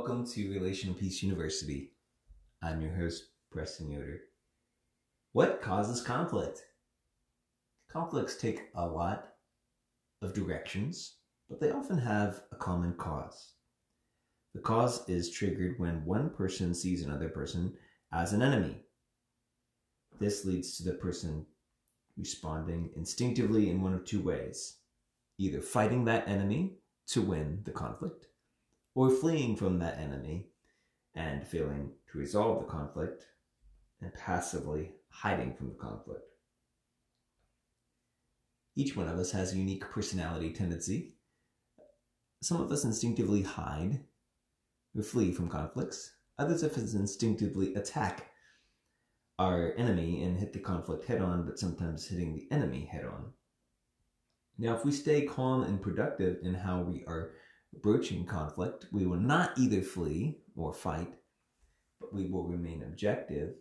Welcome to Relational Peace University. I'm your host, Preston Yoder. What causes conflict? Conflicts take a lot of directions, but they often have a common cause. The cause is triggered when one person sees another person as an enemy. This leads to the person responding instinctively in one of two ways either fighting that enemy to win the conflict, or fleeing from that enemy and failing to resolve the conflict and passively hiding from the conflict. Each one of us has a unique personality tendency. Some of us instinctively hide or flee from conflicts. Others of us instinctively attack our enemy and hit the conflict head on, but sometimes hitting the enemy head on. Now, if we stay calm and productive in how we are broaching conflict, we will not either flee or fight, but we will remain objective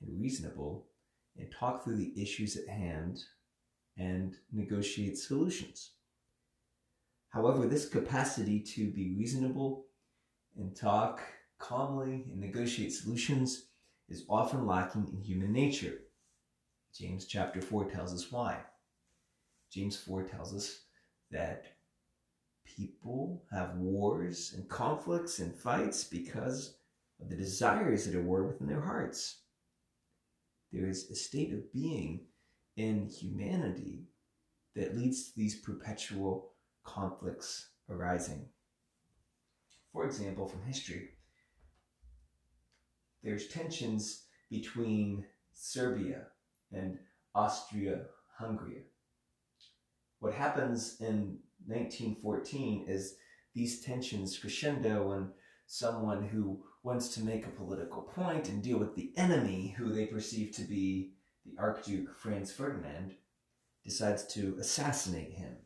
and reasonable and talk through the issues at hand and negotiate solutions. However, this capacity to be reasonable and talk calmly and negotiate solutions is often lacking in human nature. James chapter 4 tells us why. James 4 tells us that people have wars and conflicts and fights because of the desires that are war within their hearts. There is a state of being in humanity that leads to these perpetual conflicts arising. For example, from history, there's tensions between Serbia and Austria Hungary. What happens in 1914 is these tensions crescendo when someone who wants to make a political point and deal with the enemy, who they perceive to be the Archduke Franz Ferdinand, decides to assassinate him.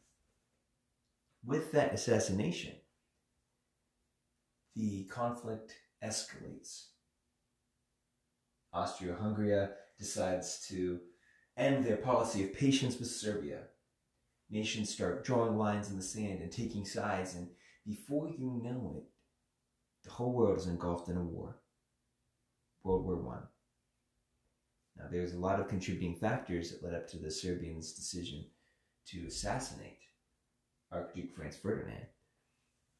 With that assassination, the conflict escalates. Austria Hungary decides to end their policy of patience with Serbia. Nations start drawing lines in the sand and taking sides, and before you know it, the whole world is engulfed in a war. World War One. Now, there's a lot of contributing factors that led up to the Serbians' decision to assassinate Archduke Franz Ferdinand.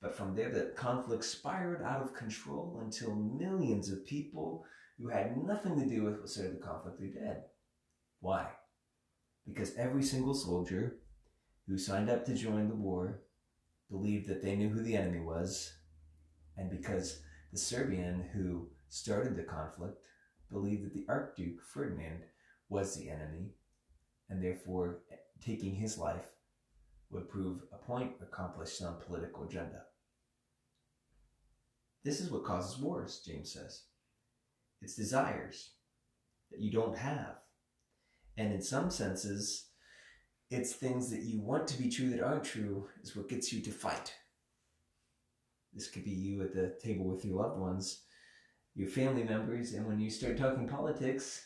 But from there, the conflict spiraled out of control until millions of people who had nothing to do with what started the conflict are dead. Why? Because every single soldier who signed up to join the war believed that they knew who the enemy was, and because the Serbian who started the conflict believed that the Archduke Ferdinand was the enemy, and therefore taking his life would prove a point accomplished some political agenda. This is what causes wars, James says. It's desires that you don't have. And in some senses, it's things that you want to be true that aren't true is what gets you to fight. This could be you at the table with your loved ones, your family members, and when you start talking politics,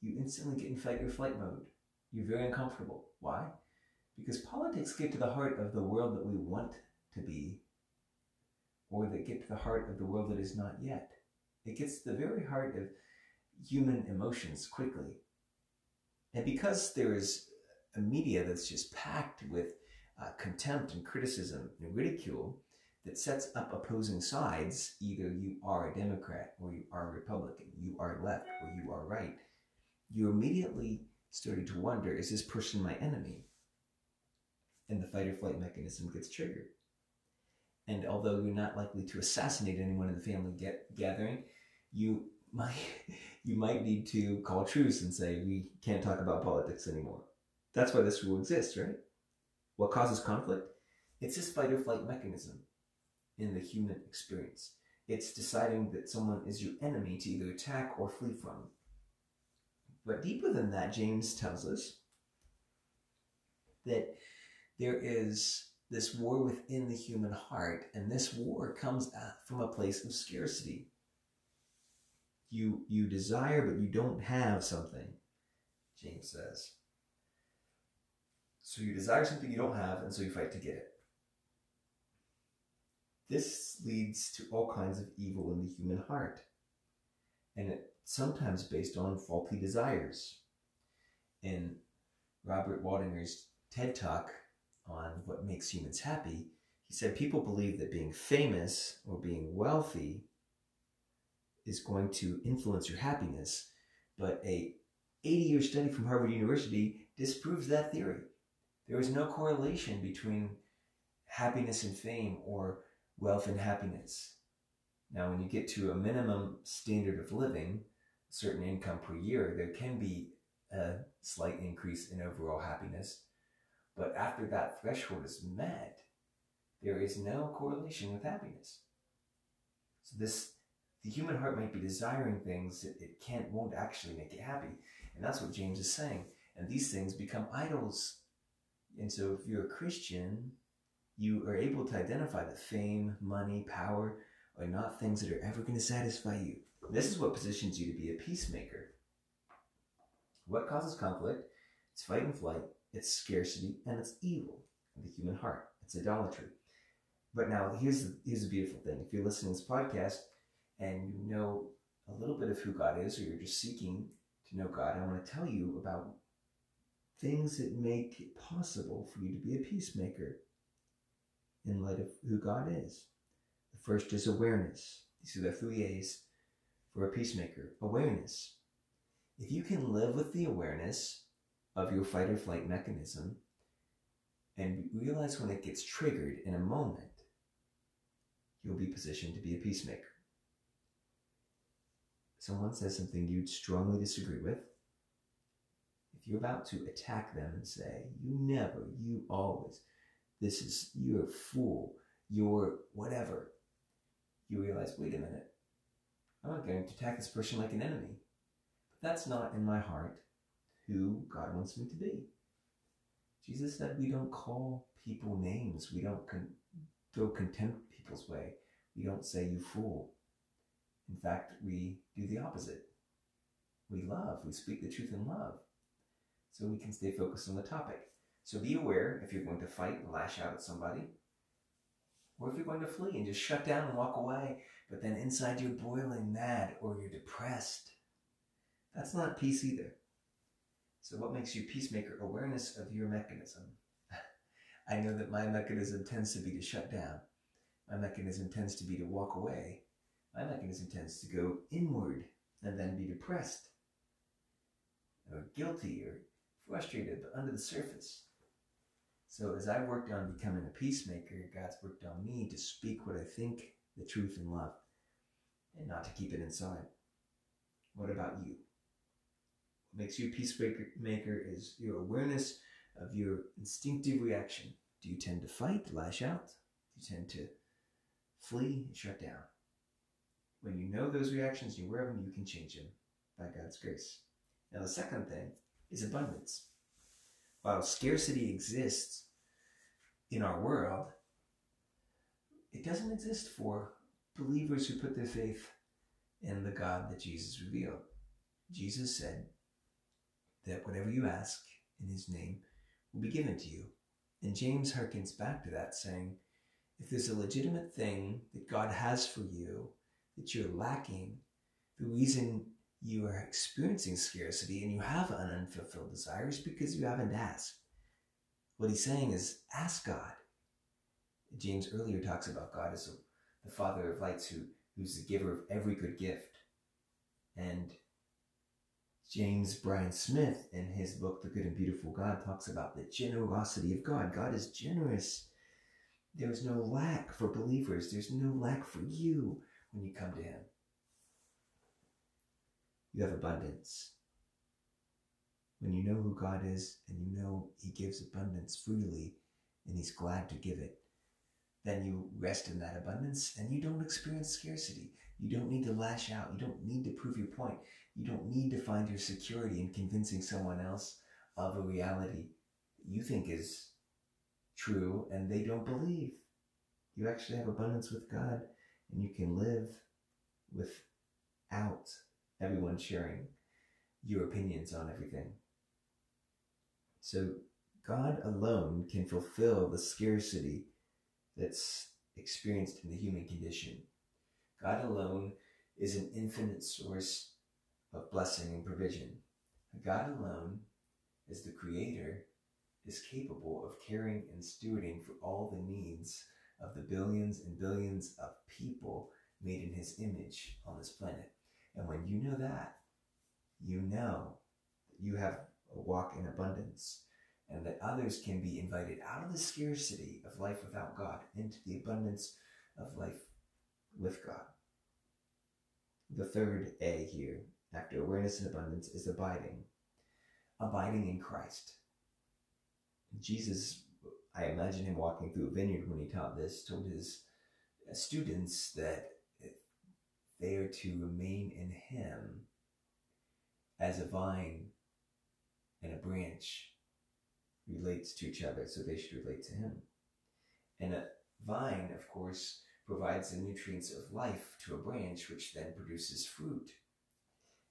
you instantly get in fight or flight mode. You're very uncomfortable. Why? Because politics get to the heart of the world that we want to be, or that get to the heart of the world that is not yet. It gets to the very heart of human emotions quickly. And because there is a media that's just packed with uh, contempt and criticism and ridicule that sets up opposing sides, either you are a Democrat or you are a Republican, you are left or you are right, you immediately starting to wonder, is this person my enemy? And the fight or flight mechanism gets triggered. And although you're not likely to assassinate anyone in the family get, gathering, you might you might need to call truce and say we can't talk about politics anymore. That's why this rule exists, right? What causes conflict? It's this fight or flight mechanism in the human experience. It's deciding that someone is your enemy to either attack or flee from. But deeper than that, James tells us that there is this war within the human heart, and this war comes from a place of scarcity. You, you desire, but you don't have something, James says. So you desire something you don't have, and so you fight to get it. this leads to all kinds of evil in the human heart. And it's sometimes based on faulty desires. In Robert Waldinger's TED Talk on what makes humans happy, he said people believe that being famous or being wealthy is going to influence your happiness, but a 80-year study from Harvard University disproves that theory. There is no correlation between happiness and fame or wealth and happiness. Now, when you get to a minimum standard of living, certain income per year, there can be a slight increase in overall happiness. But after that threshold is met, there is no correlation with happiness. So this, the human heart might be desiring things that it can't, won't actually make it happy. And that's what James is saying. And these things become idols. And so if you're a Christian, you are able to identify that fame, money, power are not things that are ever going to satisfy you. This is what positions you to be a peacemaker. What causes conflict? It's fight and flight, it's scarcity, and it's evil of the human heart. It's idolatry. But now here's the, here's the beautiful thing. If you're listening to this podcast and you know a little bit of who God is, or you're just seeking to know God, I want to tell you about things that make it possible for you to be a peacemaker in light of who God is. The first is awareness. These are the three A's for a peacemaker. Awareness. If you can live with the awareness of your fight or flight mechanism and realize when it gets triggered in a moment, you'll be positioned to be a peacemaker. Someone says something you'd strongly disagree with. You're about to attack them and say, you never, you always, this is, you're a fool, you're whatever, you realize, wait a minute, I'm not going to attack this person like an enemy. But that's not in my heart who God wants me to be. Jesus said we don't call people names. We don't con- throw contempt people's way. We don't say, you fool. In fact, we do the opposite. We love. We speak the truth in love. So we can stay focused on the topic. So be aware if you're going to fight and lash out at somebody, or if you're going to flee and just shut down and walk away, but then inside you're boiling mad or you're depressed. That's not peace either. So, what makes you peacemaker? Awareness of your mechanism. I know that my mechanism tends to be to shut down. My mechanism tends to be to walk away. My mechanism tends to go inward and then be depressed or guilty or frustrated, but under the surface. So as I worked on becoming a peacemaker, God's worked on me to speak what I think, the truth in love, and not to keep it inside. What about you? What makes you a peacemaker is your awareness of your instinctive reaction. Do you tend to fight, lash out? Do you tend to flee and shut down? When you know those reactions, you're aware of them, you can change them by God's grace. Now, the second thing is abundance. While scarcity exists in our world, it doesn't exist for believers who put their faith in the God that Jesus revealed. Jesus said that whatever you ask in his name will be given to you. And James harkens back to that, saying, if there's a legitimate thing that God has for you that you're lacking, the reason you are experiencing scarcity and you have an unfulfilled desire is because you haven't asked. What he's saying is ask God. James earlier talks about God as the Father of lights who, who's the giver of every good gift. And James Bryan Smith, in his book, The Good and Beautiful God, talks about the generosity of God. God is generous. There's no lack for believers. There's no lack for you when you come to Him you have abundance. When you know who God is and you know He gives abundance freely and He's glad to give it, then you rest in that abundance and you don't experience scarcity. You don't need to lash out. You don't need to prove your point. You don't need to find your security in convincing someone else of a reality you think is true and they don't believe. You actually have abundance with God and you can live without everyone sharing your opinions on everything. So God alone can fulfill the scarcity that's experienced in the human condition. God alone is an infinite source of blessing and provision. God alone, as the creator, is capable of caring and stewarding for all the needs of the billions and billions of people made in his image on this planet. And when you know that, you know that you have a walk in abundance and that others can be invited out of the scarcity of life without God into the abundance of life with God. The third A here, after awareness and abundance, is abiding. Abiding in Christ. Jesus, I imagine him walking through a vineyard when he taught this, told his students that they are to remain in him as a vine and a branch relates to each other, so they should relate to him. And a vine, of course, provides the nutrients of life to a branch, which then produces fruit.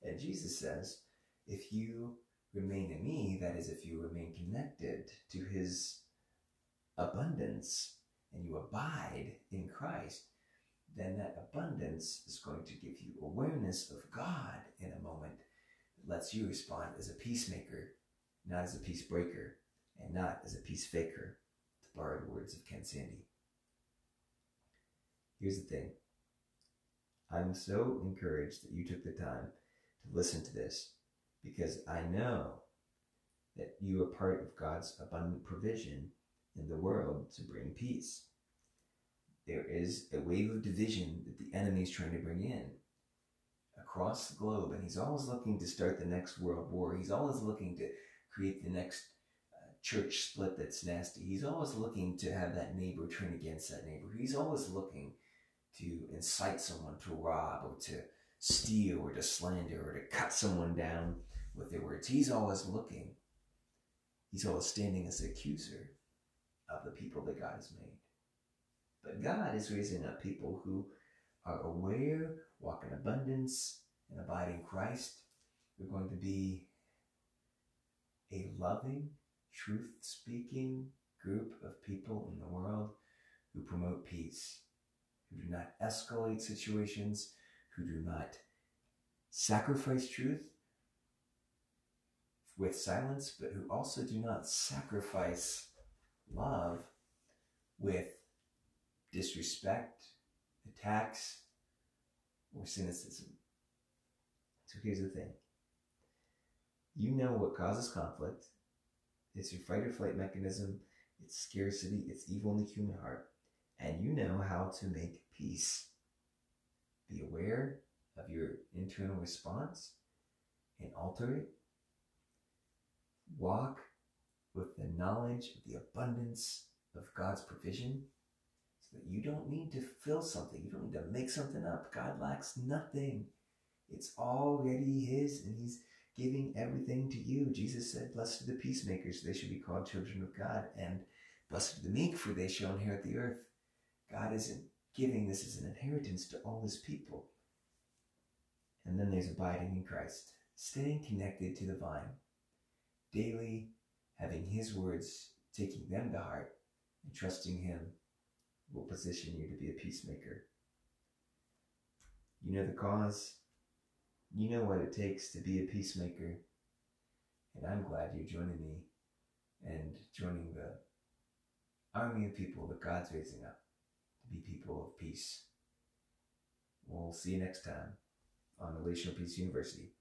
And Jesus says, if you remain in me, that is, if you remain connected to his abundance and you abide in Christ, then that abundance is going to give you awareness of God in a moment that lets you respond as a peacemaker, not as a peace breaker, and not as a peace faker, to borrow the words of Ken Sande. Here's the thing I'm so encouraged that you took the time to listen to this because I know that you are part of God's abundant provision in the world to bring peace. There is a wave of division that the enemy is trying to bring in across the globe, and he's always looking to start the next world war. He's always looking to create the next uh, church split that's nasty. He's always looking to have that neighbor turn against that neighbor. He's always looking to incite someone to rob or to steal or to slander or to cut someone down with their words. He's always looking. He's always standing as the accuser of the people that God has made. But God is raising up people who are aware, walk in abundance, and abide in Christ. We're going to be a loving, truth speaking group of people in the world who promote peace, who do not escalate situations, who do not sacrifice truth with silence, but who also do not sacrifice love with disrespect, attacks, or cynicism. So here's the thing you know what causes conflict. It's your fight or flight mechanism, it's scarcity, it's evil in the human heart, and you know how to make peace. Be aware of your internal response and alter it. Walk with the knowledge of the abundance of God's provision you don't need to fill something. You don't need to make something up. God lacks nothing. It's already His, and He's giving everything to you. Jesus said, Blessed are the peacemakers, they should be called children of God, and blessed are the meek, for they shall inherit the earth. God isn't giving this as an inheritance to all His people. And then there's abiding in Christ, staying connected to the vine, daily having His words, taking them to heart, and trusting Him will position you to be a peacemaker. You know the cause, you know what it takes to be a peacemaker, and I'm glad you're joining me and joining the army of people that God's raising up to be people of peace. We'll see you next time on Relational Peace University.